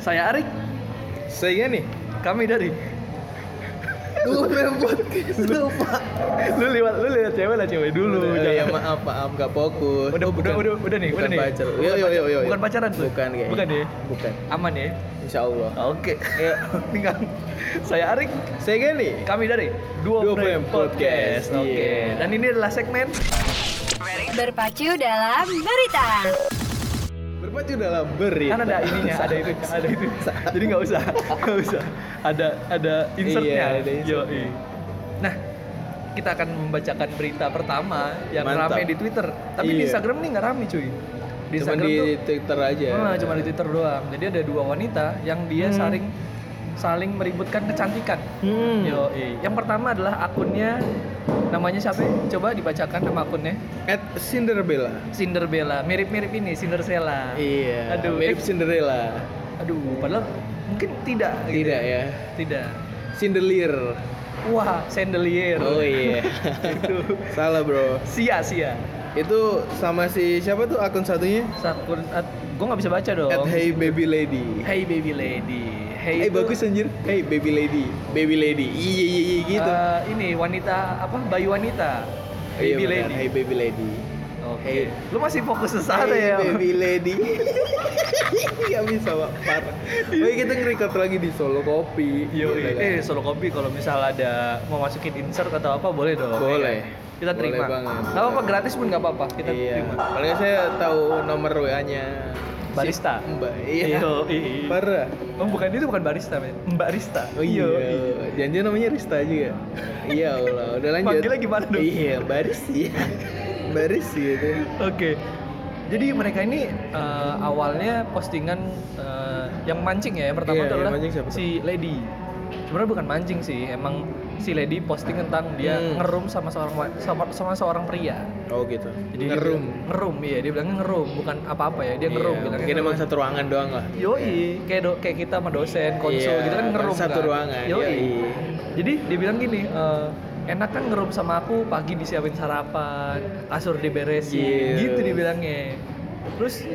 Saya Arik, Saya nih. kami dari Gue podcast lupa. lu lihat lu lihat cewek lah cewek dulu. Udah, ya jangan. maaf maaf gak fokus. Udah, Oh, udah, udah, udah nih, bukan udah nih. pacar. Bukan Yo yo yo yo. Bukan pacaran tuh. Bukan kayaknya. Bukan ya. Bukan. Aman ya. Insya Allah. Oke. Ya, tinggal. Saya Arik, Saya Gani. kami dari Dua Dua Frame Podcast. Podcast, Oke. iya. Dan ini adalah segmen Berpacu dalam berita. Berpacu dalam berita. kan ada ininya, ada itu, ada itu. Jadi nggak usah, nggak usah. Ada ada insertnya. Iya, ada insertnya. Yoi. Nah, kita akan membacakan berita pertama yang Mantap. rame di Twitter. Tapi di Iya. Instagram nih nggak rame cuy. Di Cuma Instagram di tuh Twitter aja. Nah, cuma di Twitter doang. Jadi ada dua wanita yang dia Hmm. saling saling meributkan kecantikan. Hmm. Yo, yang pertama adalah akunnya namanya siapa? ya? Coba dibacakan nama akunnya. At Cinderella. Cinderella, mirip-mirip ini Cinderella. Iya. Aduh, Mirip eh, Cinderella. Aduh, padahal mungkin tidak. gitu. Tidak ya. Tidak. Cinderlier. Wah, chandelier. Oh iya. Itu Salah bro. sia-sia. Itu sama si siapa tuh akun satunya? Sakun, gue nggak bisa baca dong. At Hey Baby Lady. Hey baby lady. Hey, itu, bagus anjir. Hey baby lady. Baby lady. Iya iya iya gitu. eh, ini wanita apa? Bayi wanita. Iya, Baby benar. lady. Hey baby lady. Oke. Hey. Lu masih fokus ke sana hey, ya? baby lady. Gak bisa pak parah. Oke kita nge-record lagi di Solo Kopi. Yo, Gila, kan? eh solo kopi kalau misal ada mau masukin insert atau apa boleh dong. Boleh. ya? Kita Boleh terima. banget. Gak apa-apa gratis pun nggak apa-apa. Kita iya. terima. Paling saya tahu nomor WA-nya. Barista. Mbak. Iya. Iya. Parah. Oh, bukan itu bukan barista, men. Mbak Rista. Oh iya. Janjian namanya Rista juga. iya Allah, udah lanjut. Panggilnya gimana dong? Iya, baris iya. baris gitu. Oke. Jadi mereka ini eh, awalnya postingan eh, yang mancing ya. Yang pertama Iya, itu adalah mancing siapa si Lady. Sebenarnya bukan mancing sih, emang si Lady posting tentang dia Hmm. ngerum sama seorang sama, sama seorang pria. Oh gitu. Jadi dia ngerum. bilang- ngerum, iya dia bilangnya ngerum, bukan apa-apa ya. Dia ngerum Iya, bilangnya. Mungkin emang satu ruangan doang lah. Yoi, kayak do, kayak kita sama dosen, konsul Iya, gitu kan ngerum satu kan. ruangan, Yoi. yoi. Jadi dia bilang gini, eh, enak kan ngerum sama aku pagi disiapin sarapan, kasur diberesin, Gila. gitu dibilangnya. Terus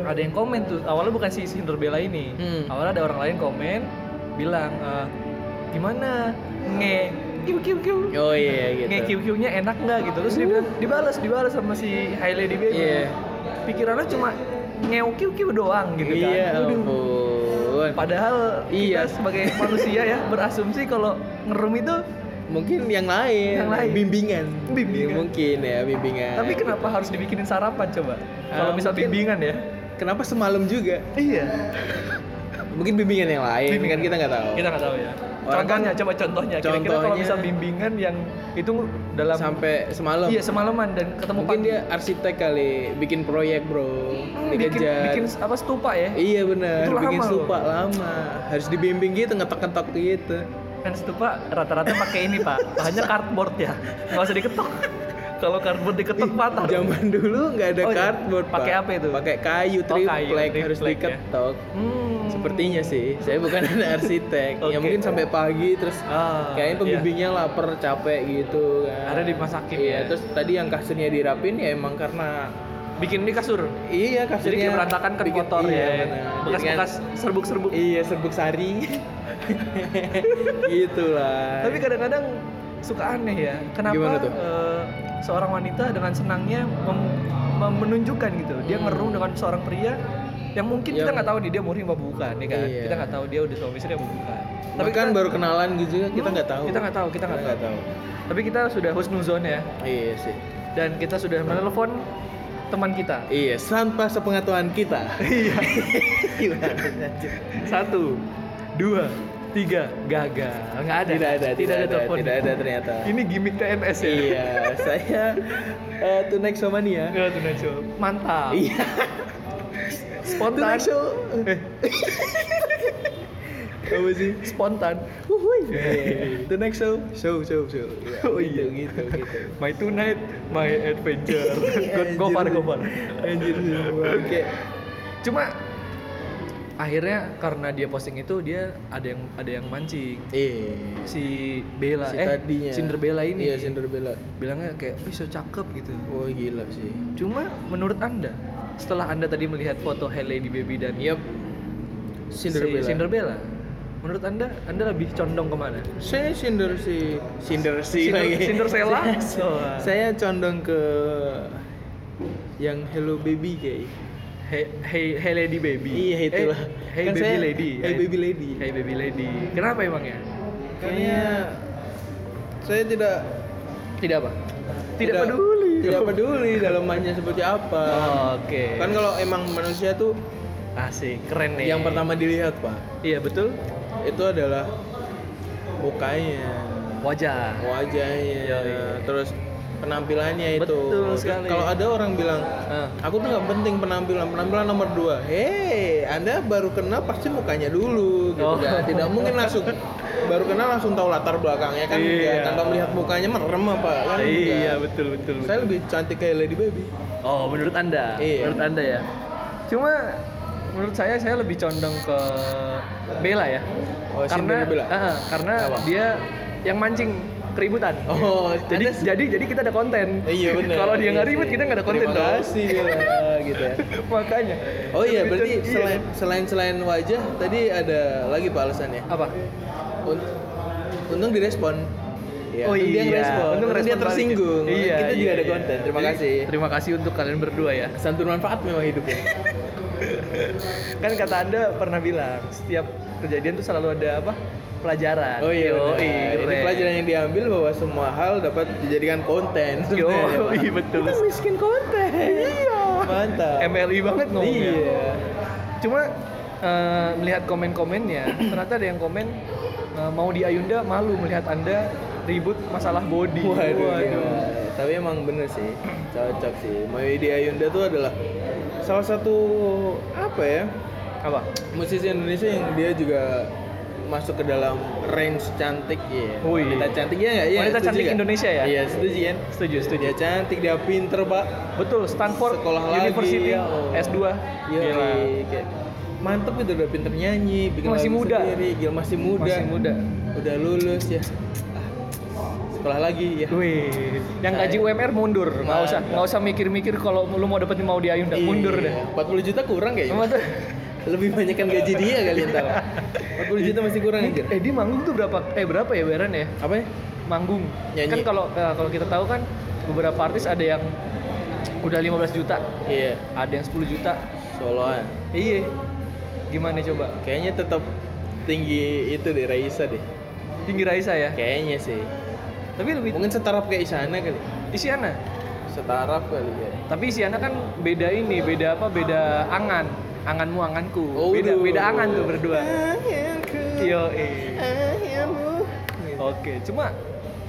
ada yang komen tuh, awalnya bukan si Cinderella ini, Hmm. awalnya ada orang lain komen bilang eh, gimana nge kiu kiu kiu Oh iya gitu. nge kiu kiunya enak nggak gitu terus dia bilang dibalas dibalas sama si High Lady Baby Iya. pikirannya cuma ngeu kiu kiu doang gitu kan Iya, Waduh. ampun. Padahal Iya. kita sebagai manusia ya berasumsi kalau ngerum itu Mungkin yang lain. Yang lain. Bimbingan. Bimbingan. Ya, mungkin ya bimbingan. tapi kenapa harus dibikinin sarapan coba? Kalau Ah, misal bimbingan ya. kenapa semalam juga? Iya. Mungkin bimbingan yang lain Bimbingan. kan kita nggak tahu. Kita nggak tahu ya. Orang contohnya kan- coba contohnya. Kira-kira kalau misal bimbingan yang itu dalam Sampai semalam. Iya semalaman dan ketemu Mungkin pagi. dia arsitek kali, bikin proyek bro, Hmm, bikin, dikejar. bikin apa stupa ya? Iya benar, bikin lama stupa lama, harus dibimbing gitu, ngetok-ngetok gitu. Kan stupa rata-rata pakai ini pak, bahannya cardboard ya, nggak usah diketok. Kalau cardboard diketok patah. Zaman dulu nggak ada Oh, iya. cardboard, Pak. Pakai apa itu? Pakai kayu Oh, triplek harus triplek ya. diketok. Hmm. Sepertinya sih, saya bukan ada arsitek. Oke. Ya mungkin sampai pagi terus Ah, kayaknya iya. pembimbingnya lapar, capek gitu kan. Ada dimasakin Iya, ya. terus tadi yang kasurnya dirapin ya emang karena bikin ini kasur. iya Jadi kasurnya kayak berantakan kan bikin- kotor iya, ya. Bekas-bekas Jadi serbuk-serbuk. Iya, serbuk sari. Gitulah. Tapi kadang-kadang suka aneh ya. Kenapa eh, seorang wanita dengan senangnya menunjukkan gitu. Dia Hmm. ngerum dengan seorang pria yang mungkin kita Yang- nggak tahu nih dia murim apa bukan, ya kan? Iya. Kita nggak tahu dia udah suami istri apa bukan. Tapi kan kita- baru kenalan gitu kita Hmm, nggak tahu. Kita nggak tahu, kita nggak tahu. tahu. Tapi kita sudah husnuzon ya. Iya sih. Dan kita sudah menelpon teman kita. Iya, tanpa sepengetahuan kita. Iya. Satu, dua, tiga, gagal. Nggak ada. Tidak ada, Tidak ada telepon. tidak ada ternyata. Ini gimmick TNS ya. Iya, saya uh, Somania. Ya, tuh Nacho. Mantap. Iya. Spontan. Show. Eh, Apa sih? spontan. Wuhui. Tunek Show. Show, show, show. Ya, Oh gitu, iya. gitu, gitu. My tonight, my adventure. Go, go far, go far. Anjir. Oke. Cuma akhirnya karena dia posting itu dia ada yang ada yang mancing Iya. si Bella Si eh tadinya. Cinderella ini Iya, Cinderella. bilangnya kayak bisa cakep gitu Oh, gila sih. cuma menurut anda setelah anda tadi melihat foto Hey Lady Baby dan Yap. Cinderbella. Si Cinderbella. Menurut anda, anda lebih condong ke mana? Saya Cinder si Cinder si Cinder- lagi. Cinderella? Saya-. Saya condong ke yang Hello Baby kayak. Hey, hey, hey lady baby. Iya itulah. Eh, hey Kan baby saya- lady. Hey baby lady. Hey baby lady. Kenapa emangnya? Kayaknya saya tidak Tidak apa? Tidak, peduli. Tidak peduli dalamannya seperti apa. Oh, Oke. Kan kalau emang manusia tuh Asik, keren nih. yang pertama dilihat, Pak, Iya betul. itu adalah mukanya, Wajah. wajahnya, Yoi. terus penampilannya itu. Betul Terus sekali. Kalau ada orang bilang, Ah. aku tuh nggak penting penampilan, penampilan nomor dua. Hei, anda baru kenal pasti mukanya dulu, gitu Oh. kan? Tidak mungkin langsung baru kenal langsung tahu latar belakangnya kan? Iya. Tanpa melihat mukanya merem apa? Kan Iya betul betul. Saya betul. lebih cantik kayak Lady Baby. Oh menurut anda? Iya. Menurut anda ya. Cuma menurut saya saya lebih condong ke Bella ya. Oh, karena. Ah, ah, karena Kenapa? dia yang mancing keributan. Oh, jadi Anda- jadi jadi kita ada konten. Iya benar. Kalau dia nggak Iya ribut kita nggak ada konten dong. kasih gitu ya. Makanya. Oh iya, berarti condong- iya. selain selain selain wajah tadi ada lagi pak alasannya. apa? Un- untung direspon. Ya, oh untung iya, dia ngerespon. untung dia respon balik. tersinggung. Iya, kita juga iya, ada iya. konten. Terima Jadi, kasih. Terima kasih untuk kalian berdua ya. Santun manfaat memang hidupnya. Kan kata anda pernah bilang setiap kejadian tuh selalu ada apa? Pelajaran. Oh iya, ini pelajaran yang diambil bahwa semua hal dapat dijadikan konten. Yo, iya betul. Kita miskin konten. Iya. Mantap. MLI banget ngomongnya. Iya. Cuma eh, melihat komen-komennya, ternyata ada yang komen eh, mau di Ayunda malu melihat anda ribut masalah body. Waduh, gila. Tapi emang bener sih, cocok sih. Moyodi Ayunda tuh adalah salah satu apa ya Apa? musisi Indonesia yang dia juga masuk ke dalam range cantik ya. Wih. Wanita cantik ya nggak? Iya, Wanita cantik nggak? Indonesia ya? Iya setuju kan. Setuju, setuju. Dia cantik, dia pinter pak. Betul, Stanford Sekolah lagi, University ya Allah. S2. Iya. Gila. Kayak mantep gitu udah pinter nyanyi, bikin Masih muda. sendiri, gila masih muda. Masih muda. Udah lulus ya. Ah, sekolah lagi ya. Wih, yang gaji UMR mundur, nggak usah nggak usah mikir-mikir kalau lu mau dapetin mau di Ayunda, mundur deh. Iya, 40 juta kurang kayaknya. Lebih banyak kan gaji dia kali entar. 40 juta masih kurang anjir. Eh dia manggung tuh berapa? Eh berapa ya bayaran ya? Apa ya? Manggung. Nyanyi. Kan kalau eh, kalau kita tahu kan beberapa artis ada yang udah 15 juta, Iya, ada yang 10 juta. soloan. Iya. Gimana coba? Kayaknya tetap tinggi itu deh Raisa deh. Tinggi Raisa ya. Kayaknya sih. Tapi lebih Mungkin setaraf kayak Isyana kali. Isyana. Setaraf kali ya. Tapi Isyana kan beda ini, beda apa? Beda angan. Anganmu anganku. beda Waduh. beda angan tuh berdua. Anganku, Yo, eh. anganmu. Oke, cuma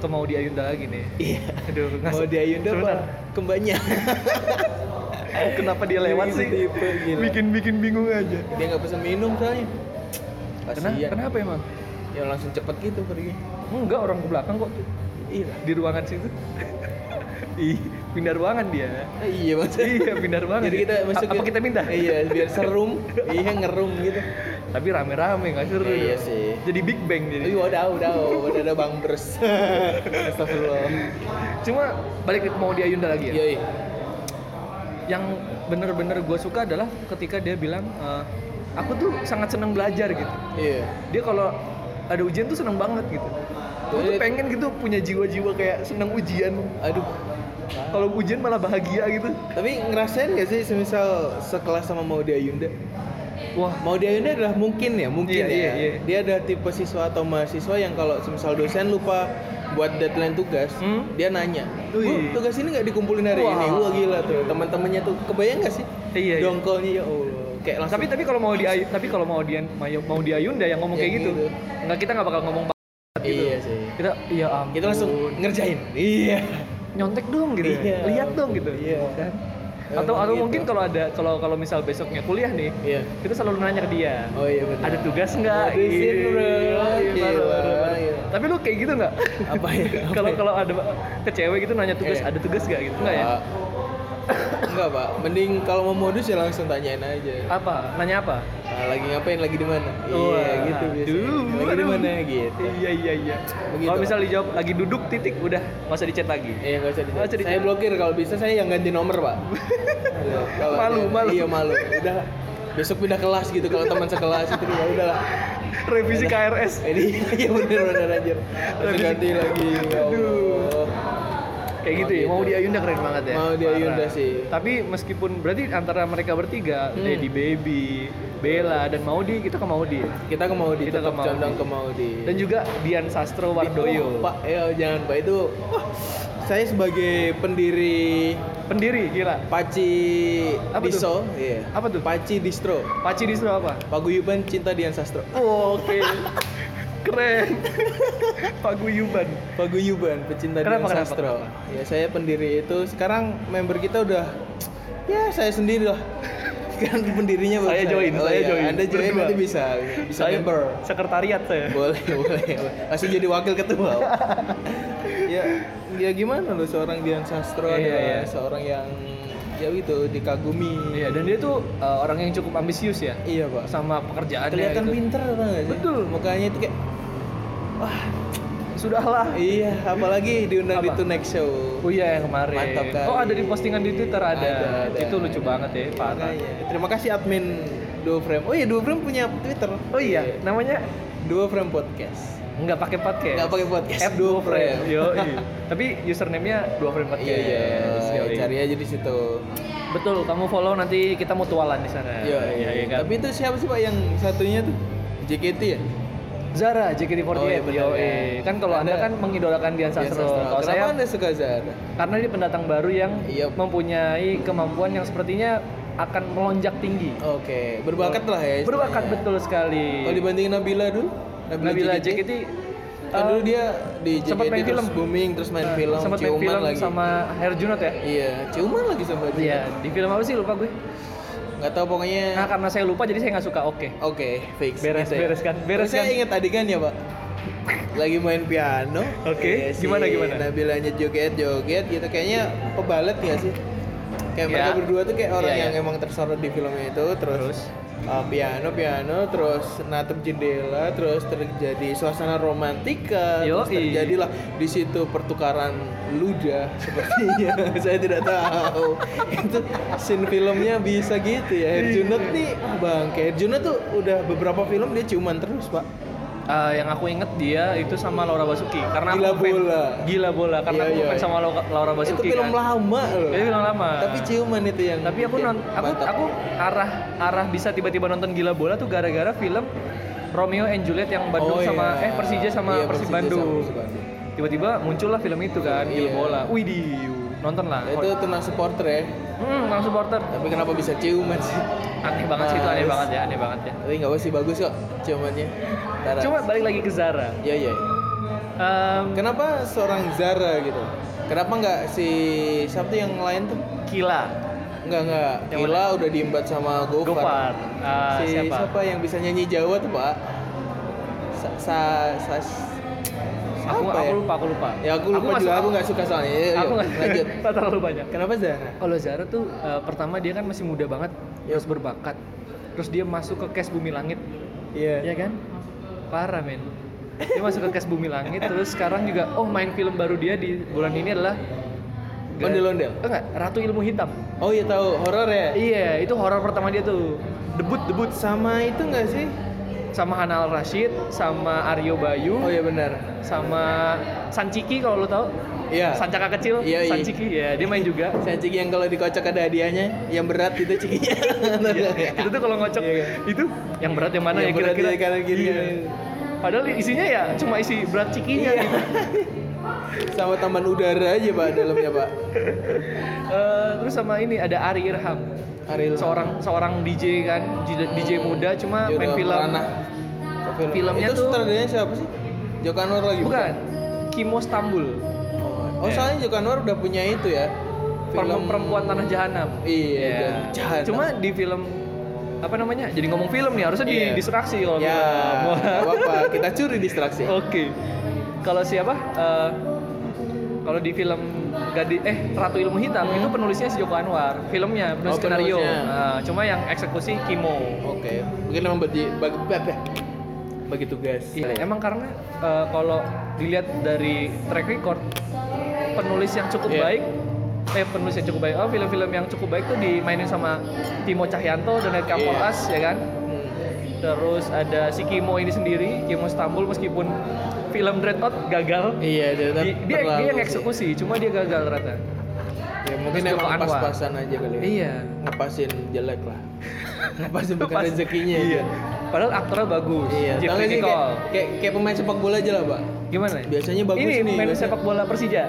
ke mau di Ayunda lagi nih. Iya. Aduh, nggak Mau di Ayunda apa? Kembanya. Kenapa dia lewat sih? Tipe, gila. Bikin bikin bingung aja. Dia nggak pesan minum soalnya. Kenapa? Kenapa emang? Ya langsung cepet gitu pergi. Enggak orang ke belakang kok. Iya. Di ruangan situ. Ih, pindah ruangan dia. Eh, iya maksudnya. iya, pindah ruangan. Jadi kita masuk apa kita minta? Iya, biar serum. iya, ngerum gitu. Tapi rame-rame nggak seru. Iya dong. sih. Jadi Big Bang jadi. Iya, udah, udah, udah ada Bang Bres. Astagfirullah. Cuma balik mau di Ayunda lagi ya. Iya, iya. Yang bener-bener gue suka adalah ketika dia bilang, eh, aku tuh sangat senang belajar gitu. Iya. Dia kalau ada ujian tuh seneng banget gitu. Gue tuh Iya. pengen gitu punya jiwa-jiwa kayak seneng ujian. Aduh. Kalau ujian malah bahagia gitu. Tapi ngerasain gak sih semisal sekelas sama Maudy Ayunda? Wah, Maudy Ayunda adalah mungkin ya, mungkin Iya, ya. iya, iya. Dia ada tipe siswa atau mahasiswa yang kalau semisal dosen lupa buat deadline tugas, Hmm? dia nanya, Wih. tugas ini nggak dikumpulin hari Wah. ini? Wah gila tuh, teman-temannya tuh kebayang gak sih? Iya, iya. Dongkolnya ya Allah, kayak langsung. tapi tapi kalau mau di tapi kalau mau di mau di Ayunda yang ngomong Ya kayak gitu, gitu. nggak kita nggak bakal ngomong gitu. Iya sih. Kita iya ampun. Kita langsung ngerjain. Iya. nyontek dong gitu. Iya. Lihat dong gitu. Iya. Kan? Atau atau gitu. mungkin kalau ada kalau kalau misal besoknya kuliah nih, Iya. kita selalu nanya ke dia. Oh iya benar. Ada tugas nggak? Iya, baru, baru, baru. iya. Tapi lu kayak gitu nggak? Apa ya? Kalau ya? kalau ada ke cewek gitu nanya tugas, ada tugas nggak gitu? Enggak ya? Enggak, Pak. Mending kalau mau modus ya langsung tanyain aja. Apa? Nanya apa? Nah, lagi ngapain? Lagi di mana? Wah, iya, gitu biasanya. aduh, lagi di aduh. mana gitu. Iya iya iya. Kalau misal dijawab lagi duduk titik udah nggak usah dicat lagi. Iya, enggak usah Nggak usah dicari. Saya blokir kalau bisa saya yang ganti nomor, Pak. Iya, kalau Malu, dia- malu. Iya, malu. Udah besok pindah kelas gitu kalau teman sekelas itu ya udahlah Revisi KRS. ini ya bener bener aja terus ganti lagi ya Allah Kayak gitu ya. Mau di Ayunda keren banget ya. Mau di. Ayunda sih. Tapi meskipun berarti antara mereka bertiga, Hmm. Lady Baby, Bella dan Maudi kita ke Maudi. kita ke Maudi Kita ke Maudi. condong ke Maudi Dan juga Dian Sastro Wardoyo. Oh, Pak, ya jangan Pak itu. Wah, saya sebagai pendiri Pendiri gila. Paci Apa tuh? Diso, iya. Apa tuh? Paci Distro, Paci Distro apa? Paguyuban Cinta Dian Sastro. Oh, Oke. Keren. Paguyuban. Paguyuban pecinta Kenapa, Dian kenapa, Sastro. Ya saya pendiri itu. Sekarang member kita udah ya saya sendiri lah. Sekarang pendirinya Saya join, Oh, saya iya. join. Anda join Berdua. nanti bisa bisa Saya member. sekretariat saya. boleh boleh langsung jadi wakil ketua ya ya gimana loh seorang Dian Sastro Iya, adalah iya. seorang yang ya gitu dikagumi Iya, dan dia tuh uh, orang yang cukup ambisius ya iya pak sama pekerjaannya kelihatan gitu. pinter apa nggak sih Betul. mukanya itu kayak wah Sudahlah. iya apalagi diundang di Apa? Tonight Show Oh iya yang kemarin. Mantap kali. Oh ada di postingan di Twitter ada. Ada, ada, Itu lucu ada. banget ya, parah. Makanya. terima kasih admin Duo Frame oh iya Duo Frame punya Twitter Oh iya, namanya Duo Frame Podcast nggak pakai podcast. Nggak pakai podcast, App Duo Frame. Yo, Tapi username-nya Duo Frame Podcast. iya iya cari aja di situ Betul, kamu follow nanti kita mutualan di sana. Iya, iya, iya kan? Tapi itu siapa sih Pak yang satunya tuh? JKT ya? Zara JKT48. Oh, iya, benar, Yo, ya. Kan kalau Anda, Anda- kan mengidolakan Dian Sastro. Kalau Kenapa saya Anda suka Zara? karena dia pendatang baru yang Iya. mempunyai kemampuan yang sepertinya akan melonjak tinggi. Oke, berbakat lah ya. Berbakat istilahnya. betul sekali. Kalau dibandingin Nabila dulu? Nabila JKT Kan eh, dulu dia di JKT sempat main terus film. booming terus main eh, film, sempat main film lagi. sama Herjunot ya. Iya, ciuman lagi sama dia. Iya, di film apa sih lupa gue. Nggak tahu pokoknya. Nah, karena saya lupa jadi saya nggak suka. Oke. Oke, fix. Beres, gitu ya. beres kan, beres Saya kan. ingat adegannya, Pak. Lagi main piano. Oke, Iya, si gimana, gimana? Nabilanya joget-joget gitu. Kayaknya pebalet ya sih? Kayak Ya. mereka berdua tuh kayak orang Iya, yang iya. emang tersorot di filmnya itu terus, Terus? uh, piano piano terus natep jendela terus terjadi suasana romantika terus Yoi. terjadilah di situ pertukaran ludah sepertinya saya tidak tahu itu scene filmnya bisa gitu ya Herjunot nih ah, bang kayak Herjunot tuh udah beberapa film dia ciuman terus pak Eh, yang aku inget dia itu sama Laura Basuki karena Gila aku fan- Bola. Gila bola karena Iya, aku iya. fans sama Laura, Laura Basuki itu film kan. lama loh Itu film lama. tapi ciuman itu yang Tapi aku non, aku mantap. aku arah arah bisa tiba-tiba nonton Gila Bola tuh gara-gara film Romeo and Juliet yang Bandung Oh, sama iya. eh Persija sama Iya, Persib Bandung. Tiba-tiba muncullah film itu kan Gila Iya. Bola. Wih di nonton lah. itu tenang supporter ya Hmm, langsung supporter. tapi kenapa bisa ciuman sih Aneh banget sih itu aneh banget ya, aneh banget ya. tapi nggak apa sih bagus kok ciumannya Tara. Cuma balik lagi ke Zara. ya ya Em, kenapa seorang Zara gitu kenapa nggak si siapa tuh yang lain tuh Kila, nggak nggak Yang Gila udah diembat sama Gofar, Gofar. Eh, si siapa? siapa? yang bisa nyanyi Jawa tuh pak sa sa, sa- Aku, siapa aku ya? lupa, aku lupa. ya aku lupa masuk- juga aku nggak suka soalnya Yuk, aku yuk, nggak lanjut nggak terlalu banyak. kenapa Zara Kalau Zara tuh eh, pertama dia kan masih muda banget, Yup. terus berbakat. Terus dia masuk ke Kes Bumi Langit, iya ya kan? Parah men. Dia masuk ke Kes Bumi Langit, terus sekarang juga oh main film baru dia di bulan ini adalah Ondel-ondel? Eh, enggak, Ratu Ilmu Hitam. oh iya tahu horor ya Iya, itu horor pertama dia tuh. Debut debut sama itu nggak sih sama Hanal Rashid, sama Aryo Bayu, oh iya benar sama Sanciki kalau lo tau. iya Sancaka kecil, Iya, iya. Sanciki ya, dia main juga. saya ciki yang kalau dikocok ada hadiahnya yang berat itu cikinya Iya, itu tuh kalau ngocok Iya, iya. itu yang berat yang mana Yang ya kira-kira? kanan kiri, Iya. Padahal isinya ya cuma isi berat cikinya Iya. gitu. sama taman udara aja pak dalamnya pak Eh, terus sama ini ada Ari Irham. Ariel Seorang seorang DJ kan, DJ muda cuma main film. film. Filmnya itu tuh- sutradaranya siapa sih Joko Anwar lagi Bukan. Kimo Stambul. oh Iya. soalnya Joko Anwar udah punya itu ya Perempuan, perempuan tanah jahanam. Iya, Jahanam. Cuma di film apa namanya? Jadi ngomong film nih harusnya Iya. di distraksi kalau film. nggak apa-apa kita curi distraksi Oke. Kalau siapa? Eh, kalau di film Gadi eh Ratu Ilmu Hitam itu penulisnya si Joko Anwar, filmnya penulis Oh, skenario. Nah, cuma yang eksekusi Kimo. oke mungkin emang bagi bagi, bagi, bagi tugas Iya, emang karena eh, kalau dilihat dari track record penulis yang cukup Iya. baik eh penulis yang cukup baik oh film-film yang cukup baik tuh dimainin sama Timo Cahyanto dan Edgar Iya. Forras ya kan Hmm. terus ada si Kimo ini sendiri Kimo Istanbul meskipun film Dreadnought gagal Iya, dia, dia, dia, yang sih. eksekusi cuma dia gagal ternyata Ya, mungkin Terus emang pas-pasan aja kali ya. iya Ngepasin jelek lah. Ngepasin bukan Pas- rezekinya. iya padahal aktornya bagus Iya, sih kayak, kayak, kayak pemain sepak bola aja lah, Pak. gimana Biasanya bagus ini nih, main biasa- sepak bola Persija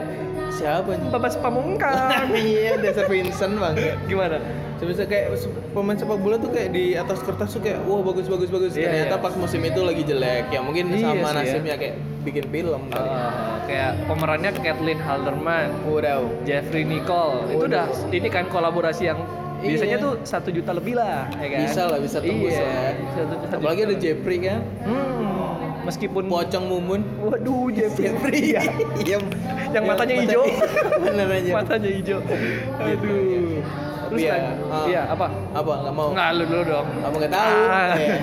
Siapa nih? Babas Pamungkas iya, dasar Vincent bang. gimana Sebenarnya kayak pemain sepak bola tuh kayak di atas kertas tuh kayak wah bagus bagus bagus. Iya, Ternyata iya. pas musim itu lagi jelek. Ya mungkin Iya sama ya. nasibnya kayak bikin film kali. Eh, kayak pemerannya Kathleen Halderman Udah. Jeffrey Nicole itu Waduh. udah ini kan kolaborasi yang biasanya Iya. tuh satu juta lebih lah ya kan Bisa lah, bisa tembus iya. lah. Satu- satu Apalagi ada. Jeffrey kan. hmm, meskipun Pocong Mumun. waduh Jeffrey, Iya. yang Yang matanya hijau matanya hijau aduh terus ya, lagi ah. iya apa Apa nggak mau? nggak lu dulu dong Apa nggak tahu? Ah. Iya.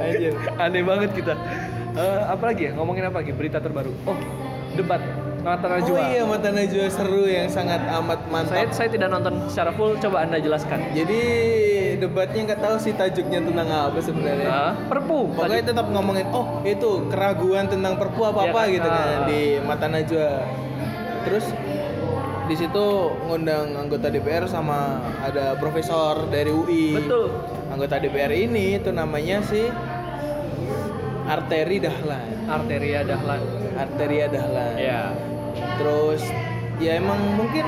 Anjir. aneh banget kita Eh, apa lagi ya ngomongin apa lagi berita terbaru oh debat Mata Najwa Oh iya Mata Najwa seru yang sangat amat saya mantap. saya tidak nonton secara full coba anda jelaskan Jadi debatnya nggak tahu sih tajuknya tentang apa sebenarnya. Nah, perpu Pokoknya tetap ngomongin oh itu keraguan tentang perpu apa apa Iya kan? gitu kan di mata Najwa. Terus di situ ngundang anggota DPR sama ada profesor dari UI. betul Anggota DPR ini itu namanya si Arteri Dahlan. arteria dahlan Arteria Dahlan. ya Terus ya emang mungkin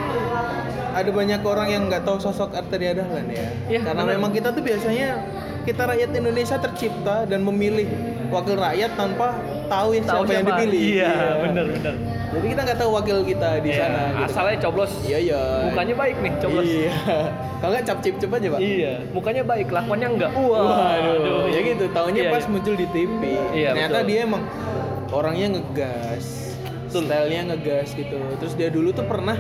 ada banyak orang yang nggak tahu sosok Arteria Dahlan ya. Iya, Karena benar. memang kita tuh biasanya kita rakyat Indonesia tercipta dan memilih wakil rakyat tanpa tahu ya tahu siapa, yang dipilih. iya benar benar Jadi kita nggak tahu wakil kita di Iya, sana. gitu. asalnya coblos Iya iya. mukanya baik nih coblos Iya. Kalau nggak cap cip aja pak. iya mukanya baik lakuannya enggak Waduh, ya gitu. Taunya Iya, pas iya. muncul di TV. Iya, Ternyata betul. dia emang orangnya ngegas, Betul. stylenya ngegas gitu. Terus dia dulu tuh pernah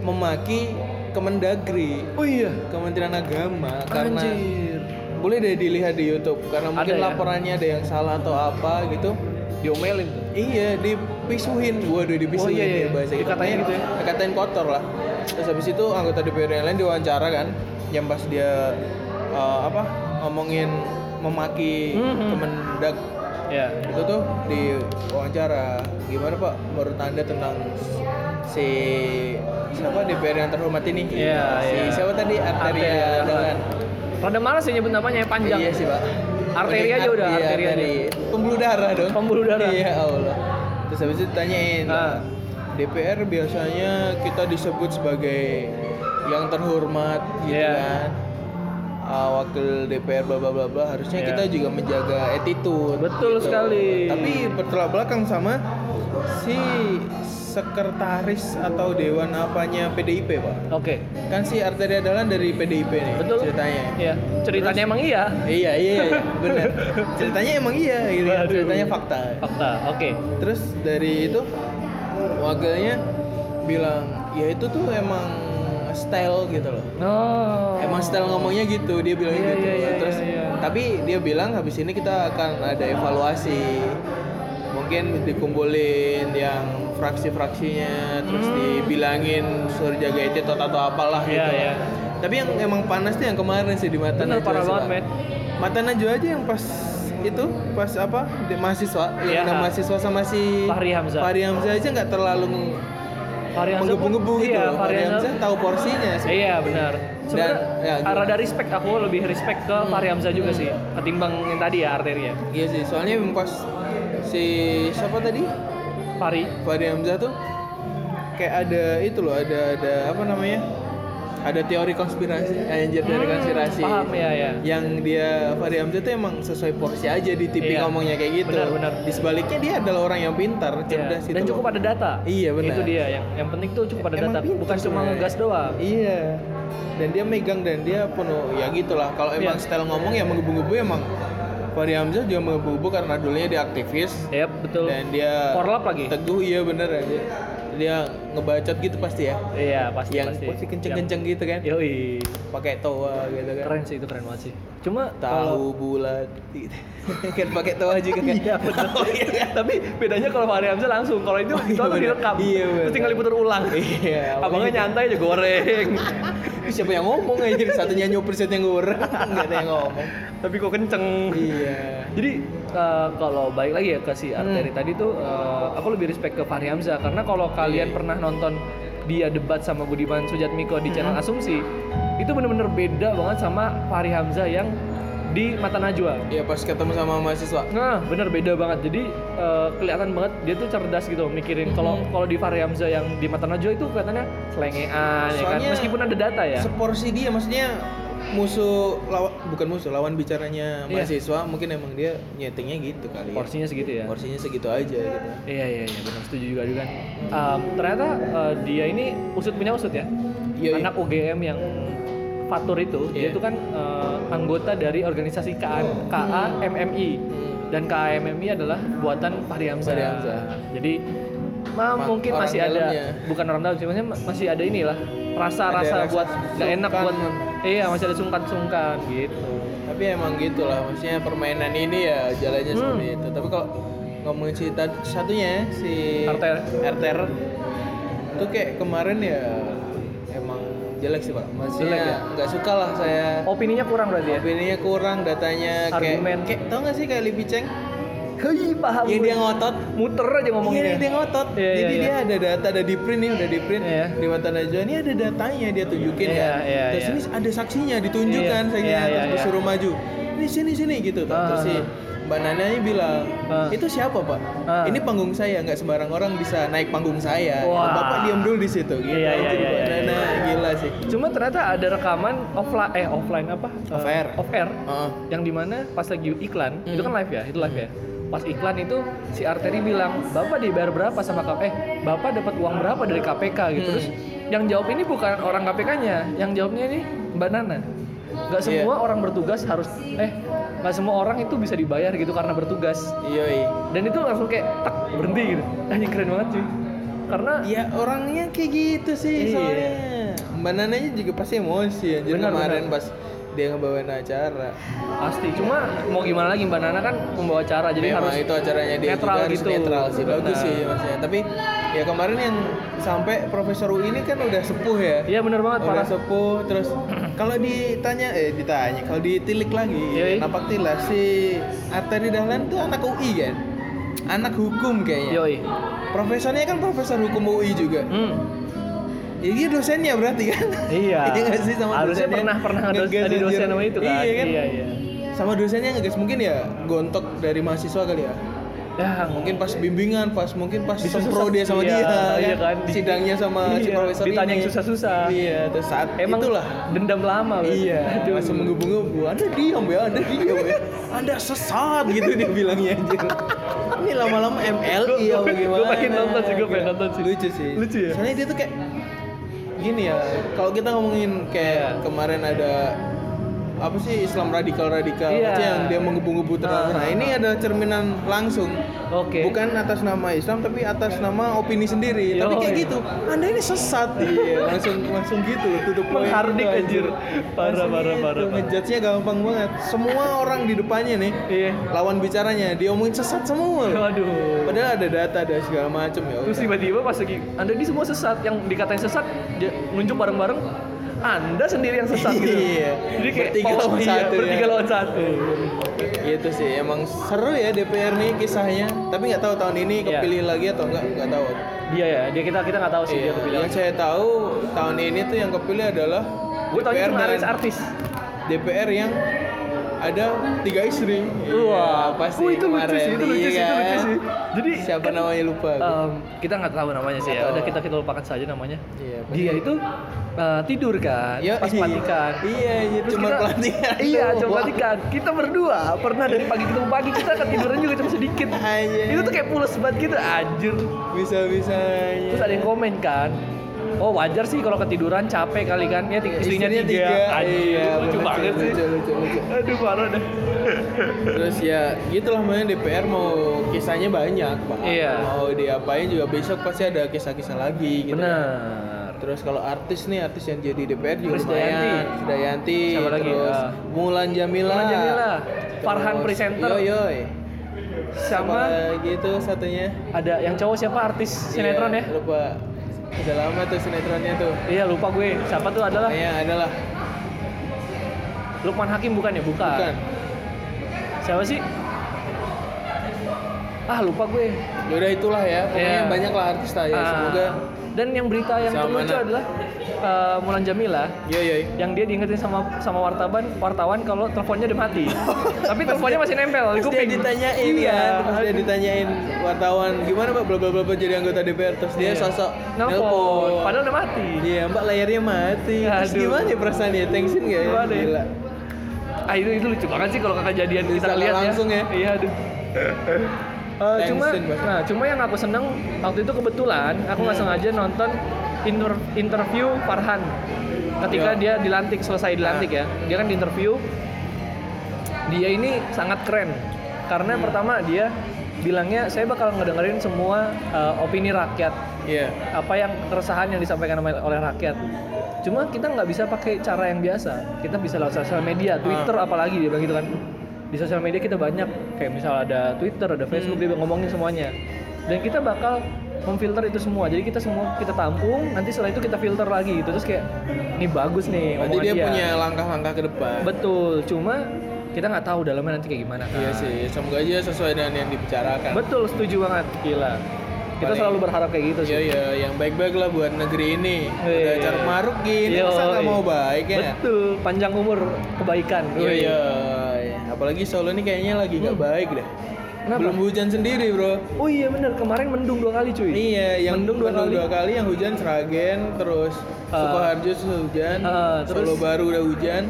memaki Kemendagri, oh iya Kementerian Agama karena anjir boleh deh dilihat di YouTube karena mungkin Ada ya? laporannya ada yang salah atau apa gitu. Diomelin tuh Iya, dipisuhin. Waduh, dipisuhin Oh, iya, iya. ya bahasa kita. Dikatain gitu ya? Dikatain kotor lah. Terus habis itu anggota DPR yang lain diwawancara kan, yang pas dia uh, apa ngomongin memaki Mhm. Kemendag ya itu tuh di wawancara gimana pak menurut anda tentang si siapa DPR yang terhormat ini Iya, si iya. siapa tadi Arteria Arteria Dahlan rada malas ya nyebut namanya ya, panjang iya sih pak Arteri aja udah, iya, arteri aja. pembuluh darah dong Pembuluh darah. iya Allah terus habis itu ditanyain Ah. DPR biasanya kita disebut sebagai yang terhormat gitu Iya. kan Ah, wakil DPR bla bla bla bla harusnya Iya. kita juga menjaga attitude Betul sekali. tapi bertolak belakang sama si sekretaris atau dewan apanya PDIP pak oke kan si Arteria Dahlan dari PDIP nih betul ceritanya iya ceritanya emang iya Iya iya iya, benar. Ceritanya emang iya, gitu. Waduh. ceritanya fakta. fakta oke Terus dari itu wakilnya bilang ya itu tuh emang style gitu loh. oh Emang style ngomongnya gitu, dia bilang Iya, gitu. iya, iya, Terus iya, iya. tapi dia bilang habis ini kita akan ada evaluasi. Mungkin dikumpulin yang fraksi-fraksinya terus Hmm. dibilangin suruh jaga attitude atau apalah Iya, gitu. iya. Tapi yang emang panas tuh yang kemarin sih di mata Bener, Najwa parah banget, men. Mata Najwa aja yang pas itu pas apa di mahasiswa Iya. yang ada mahasiswa sama si Fahri Hamzah. Fahri Hamzah aja nggak terlalu menggebu-gebu gitu iya. Fahri Hamzah tahu porsinya sih. Iya benar. Sebenarnya ya, gitu. rada respect aku lebih respect ke Fahri Hamzah juga sih ketimbang yang tadi ya arteria. Iya sih, soalnya pas si siapa tadi Fahri. Fahri Hamzah tuh kayak ada itu loh, ada ada apa namanya? Ada teori konspirasi, anjir teori Hmm, konspirasi. Paham ya ya. Yang dia Fahri Hamzah tuh emang sesuai porsi aja di TV Iya. ngomongnya kayak gitu. Benar, benar. Di sebaliknya dia adalah orang yang pintar, Iya. cerdas Dan gitu cukup loh. ada data. Iya, benar. Itu dia yang yang penting tuh cukup ada Emang data, pintar bukan cuma ngegas doang. Iya. Dan dia megang dan dia penuh ya gitulah. Kalau emang Iya. style ngomong ya menggebu-gebu emang Fahri Hamzah juga menggebu-gebu karena dulunya dia aktivis Yap, betul. dan dia Korlap lagi. teguh iya bener aja. dia ngebacot gitu pasti ya Iya, pasti yang pasti. pasti kenceng-kenceng gitu kan Yoi. pakai toa gitu kan Keren sih itu keren banget sih. Cuma tahu bulat gitu. kan pakai toa juga kan Iya benar. Oh, iya kan? Tapi bedanya kalau Fahri Hamzah langsung, kalau itu Oh, iya, itu direkam. Iya, Terus benar. tinggal diputar ulang. Iya, Abangnya apalagi- nyantai aja goreng. Siapa yang ngomong aja satunya nyopir satunya ngoreng nggak ada yang ngomong. Tapi kok kenceng. iya. Jadi eh, kalau balik lagi ya ke si Arteri tadi tuh eh, aku lebih respect ke Fahri Hamzah. Karena kalau kalian Iya. pernah nonton dia debat sama Budiman Sujatmiko di channel Asumsi itu bener-bener beda banget sama Fahri Hamzah yang di Mata Najwa. Iya pas ketemu sama mahasiswa Nah, bener beda banget. Jadi eh, kelihatan banget dia tuh cerdas gitu mikirin kalau kalau di Fahri Hamzah yang di Mata Najwa itu kelihatannya selengean ya kan. Soalnya Meskipun ada data ya. seporsi dia maksudnya musuh lawan bukan musuh lawan bicaranya Iya. mahasiswa mungkin emang dia nyetingnya gitu kali ya Porsinya segitu ya. porsinya segitu aja gitu Iya iya iya benar setuju juga juga. Um, ternyata uh, dia ini usut punya usut ya. Iya, iya. Anak UGM yang Fatur itu dia Iya. itu kan uh, anggota dari organisasi KA, KAMMI dan KAMMI adalah buatan Fahri Hamzah. Fahri Hamzah. Jadi ma- Ma- mungkin orang masih ada dalamnya. bukan orang dalam sih maksudnya ma- masih ada inilah rasa-rasa buat nggak enak buat iya masih ada sungkan-sungkan gitu. tapi emang gitulah maksudnya permainan ini ya jalannya Hmm. seperti itu tapi kalau ngomongin tad- satunya si Arter. Arter itu kayak kemarin ya jelek sih pak Jelek ya? nggak suka lah saya Opininya kurang berarti ya. opininya kurang datanya kayak Argumen. kayak tau gak sih kayak Lipi Cheng Hei, paham. yang dia ngotot muter aja ngomongnya. Iya, dia ngotot. Iya, Jadi iya, dia iya. ada data, ada di print nih, udah di print Iya. di mata Najwa. Ini ada datanya dia tunjukin Iya, kan. iya, Terus iya. ini ada saksinya ditunjukkan Iya, saksinya iya, terus iya, iya. disuruh maju. Ini sini sini gitu. Ah, Terus si ah. Mbak Nana ini bilang, Ah. itu siapa pak? Ah. Ini panggung saya, nggak sembarang orang bisa naik panggung saya. Wah. Bapak diam dulu di situ. Gitu. Iya, iya, iya, Mbak iya, Nana gila sih. Cuma ternyata ada rekaman offline eh offline apa? Off air. off air. Ah. Yang di mana pas lagi iklan, Hmm. itu kan live ya, itu live ya. Pas iklan itu si Arteri bilang, "Bapak dibayar berapa sama KPK? Eh, Bapak dapat uang berapa dari KPK?" gitu. Hmm. Terus yang jawab ini bukan orang KPK-nya, yang jawabnya ini Mbak Nana. Gak Iya. semua orang bertugas harus eh gak semua orang itu bisa dibayar gitu karena bertugas. Iya, iya. Dan itu langsung kayak tak berhenti gitu. Anjing keren banget cuy. Karena Ya orangnya kayak gitu sih Iya. soalnya. Mbak Nananya juga pasti emosi ya. Jadi Benar, kemarin benar. pas dia ngebawain acara. pasti cuma mau gimana lagi Mbak Nana kan membawa acara jadi Memang harus itu acaranya dia netral juga harus gitu. netral sih bagus Benar. sih maksudnya tapi ya kemarin yang sampai Profesor U ini kan udah sepuh ya Iya bener banget udah parah. sepuh terus kalau ditanya eh ditanya kalau ditilik lagi Iya, iya. napak tilas si Arteri Dahlan tuh anak UI kan anak hukum kayaknya Yoi. profesornya kan profesor hukum UI juga Hmm. ya dia dosennya berarti kan Iya. Iya nggak sih sama Harusnya dosennya? pernah pernah dos, Ngegas tadi dosen sama itu kan. Iya kan? Iya iya. sama dosennya ngegas mungkin ya gontok dari mahasiswa kali ya Ya mungkin pas bimbingan pas mungkin pas Disusah- sempro dia sama iya, dia iya kan. Di- sidangnya sama si Iya, profesor ditanya ini susah-susah. iya terus saat Emang itulah dendam lama. iya Aduh. langsung menggebu-gebu anda diam ya anda diam ya anda sesat gitu dia bilangnya anjir ini lama-lama MLI ya Gua- gua bagaimana pengen nonton sih, gua pengen nonton sih. lucu sih Lucu ya? soalnya dia tuh kayak gini ya kalau kita ngomongin kayak kemarin ada apa sih Islam radikal radikal Iya. yang dia menggebu-gebu terang Ah. nah ini ada cerminan langsung Oke. bukan atas nama Islam tapi atas nama opini sendiri tapi Yoi. kayak gitu anda ini sesat iya langsung langsung gitu loh tutup poin Menghardik, gitu, anjir. Parah, gitu, parah, parah. ngejudge-nya gampang banget semua orang di depannya nih Iya. lawan bicaranya diomongin sesat semua. Waduh. padahal ada data ada segala macam ya Terus tiba-tiba pas lagi Anda ini semua sesat, yang dikatain sesat dia nunjuk bareng-bareng anda sendiri yang sesat gitu. Iya. Jadi kayak Bertiga oh, lawan iya, satu ya. Bertiga lawan satu. gitu sih emang seru ya DPR nih kisahnya tapi nggak tahu tahun ini Iya. kepilih lagi atau enggak nggak tahu Dia ya, dia kita kita nggak tahu sih dia Iya, kepilih. yang saya tahu tahun ini tuh yang kepilih adalah Gue tahu cuma dengan artis-artis. DPR yang ada tiga istri. Wah, Iya, pasti oh, itu lucu kemarin, sih, itu lucu iya sih, itu lucu kan? sih. Jadi siapa kan, namanya lupa? aku. em, kita nggak tahu namanya sih ya. Udah kita kita lupakan saja namanya. Iya. Dia itu eh, tidur kan, Iya, pas iya. pelantikan. Iya, iya, Terus cuma kita- pelantikan Iya, doang. cuma pelantikan. Kita berdua pernah dari pagi ketemu pagi kita ketiduran juga cuma sedikit. Anjir. Itu tuh kayak pules banget gitu, anjir. bisa bisa. Terus ada yang komen kan, oh wajar sih kalau ketiduran capek kali kan ya tiga- istrinya, Istrinya tiga, Anjir, Iya, lucu banget sih lucu, lucu, lucu. aduh parah dah Terus ya gitulah makanya DPR mau kisahnya banyak, Pak. Iya. Mau diapain juga besok pasti ada kisah-kisah lagi gitu. benar Terus kalau artis nih, artis yang jadi DPR juga lumayan. Krisdayanti. Siapa lagi? Terus Ah. Mulan Jamila. Mulan Jamila. Farhan Terus- presenter. Yo yo. sama gitu satunya. ada yang cowok siapa artis sinetron Iya, ya Lupa. Udah lama tuh sinetronnya tuh. iya lupa gue siapa tuh adalah Kayaknya adalah Lukman Hakim bukan ya bukan, bukan. siapa sih ah lupa gue Ya udah itulah ya. Pokoknya Iya. banyak lah artis lah ya. Ah, Semoga dan yang berita yang Sama terlucu mana? adalah eh, Mulan Jamila yo yo. yang dia diingetin sama sama wartawan wartawan kalau teleponnya udah mati tapi teleponnya masih nempel di Terus dia kuping ditanyain iya kan, terus dia ditanyain wartawan gimana pak bla bla bla jadi anggota DPR terus dia Iya. sosok nelpon padahal udah mati Iya mbak layarnya mati. Terus gimana ya perasaannya? Tensin gak ya? Ya? Gila. ah itu itu lucu banget sih kalau kakak jadian kita lihat langsung ya? iya aduh Eh, cuma nah cuma yang aku seneng waktu itu kebetulan aku nggak Hmm. sengaja nonton inter- interview Farhan ketika Ya. dia dilantik selesai dilantik ya dia kan di interview dia ini sangat keren karena Hmm. pertama dia bilangnya saya bakal ngedengerin semua eh, opini rakyat Iya. apa yang keresahan yang disampaikan oleh rakyat. Cuma kita nggak bisa pakai cara yang biasa. Kita bisa lewat sosial media, Twitter apalagi dia bilang gitu kan. Di sosial media kita banyak kayak misal ada Twitter, ada Facebook dia ngomongin semuanya. Dan kita bakal memfilter itu semua. Jadi kita semua kita tampung, nanti setelah itu kita filter lagi gitu. Terus kayak ini bagus nih Berarti omongan dia punya langkah-langkah ke depan. Betul, cuma kita nggak tahu dalamnya nanti kayak gimana kan. Iya sih. Semoga aja sesuai dengan yang dibicarakan. Betul, setuju banget. Gila. Kita Paling- selalu berharap kayak gitu sih. Iya iya, yang baik-baik lah buat negeri ini. Iya. Udah caruk maruk gini, Yoi. masa nggak mau baik ya? Betul, panjang umur kebaikan. Iya iya. Apalagi Solo ini kayaknya lagi nggak Hmm. baik deh. Kenapa? Belum hujan sendiri bro. Oh iya bener, kemarin mendung dua kali cuy. Iya, yang mendung dua kali. dua kali yang hujan Sragen, terus Ah. Sukoharjo hujan, Solo terus- baru udah hujan.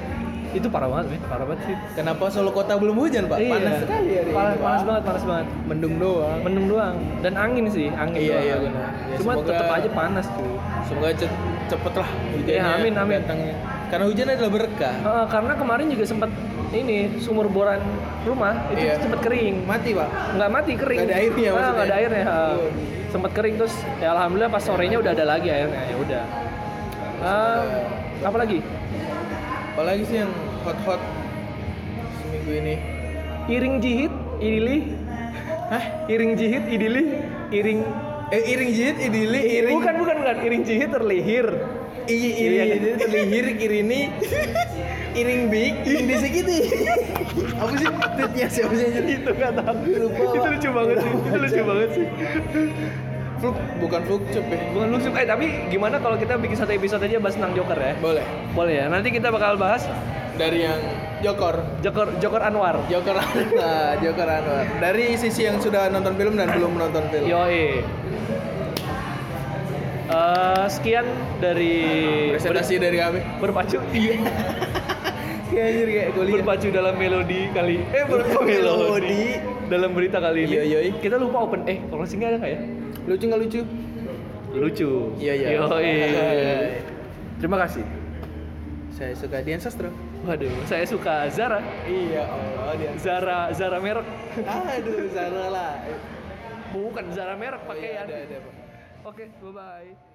Itu parah banget, men. parah banget sih. Kenapa Solo kota belum hujan pak? Iya. Panas sekali hari Panas, ini, panas banget, panas banget. Mendung doang. Mendung doang dan angin sih, angin. Iya, doang. iya, benar. Ya, Cuma semoga- tetap aja panas cuy. Semoga ce- cepet lah hujannya Iya, amin, amin. datangnya. Karena hujan adalah berkah. Ah, karena kemarin juga sempat ini sumur boran rumah itu Iya. sempat kering. Mati pak. Nggak mati kering. Nggak ada airnya Ah, maksudnya? nggak ada airnya. ah. Oh. Sempat kering terus ya alhamdulillah pas sorenya udah ada lagi airnya. Ya udah. Ah, apa lagi? Apalagi sih yang hot-hot seminggu ini? Iring jihit, idili. Hah? Iring jihit, idili. Iring Eh iring jihit, idili, iring. Bukan, bukan, bukan. Iring jihit terlihir. Iya, Iya. iring jadi terlihir kirini iring big, iring bisik itu. Apa sih? Tweetnya siapa sih anjir? itu nggak tahu. Lupa, itu lucu banget sih. Itu lucu banget sih. Fluk, bukan fluk cup ya? Bukan lucu. Eh, tapi gimana kalau kita bikin satu episode aja bahas tentang Joker ya? Boleh. Boleh ya. Nanti kita bakal bahas Dari yang Jokor. Joker Joker Anwar. Joker Anwar, Joker Anwar. Dari sisi yang sudah nonton film dan belum menonton film. Yoi. Eh, sekian dari Presentasi dari kami. ber- berpacu iya Kayak anjir kayak kuliah. berpacu dalam melodi kali eh berpacu melodi dalam berita kali ini Iya, yoi. kita lupa open eh closingnya ada nggak ya Lucu nggak lucu? lucu Iya, iya. Yoi. terima kasih Saya suka Dian Sastro. waduh saya suka Zara Iya Allah Dian. Zara Zara merek Aduh, Zara lah. bukan Zara merek Oh, iya, pakaian ada ada Pak. oke bye bye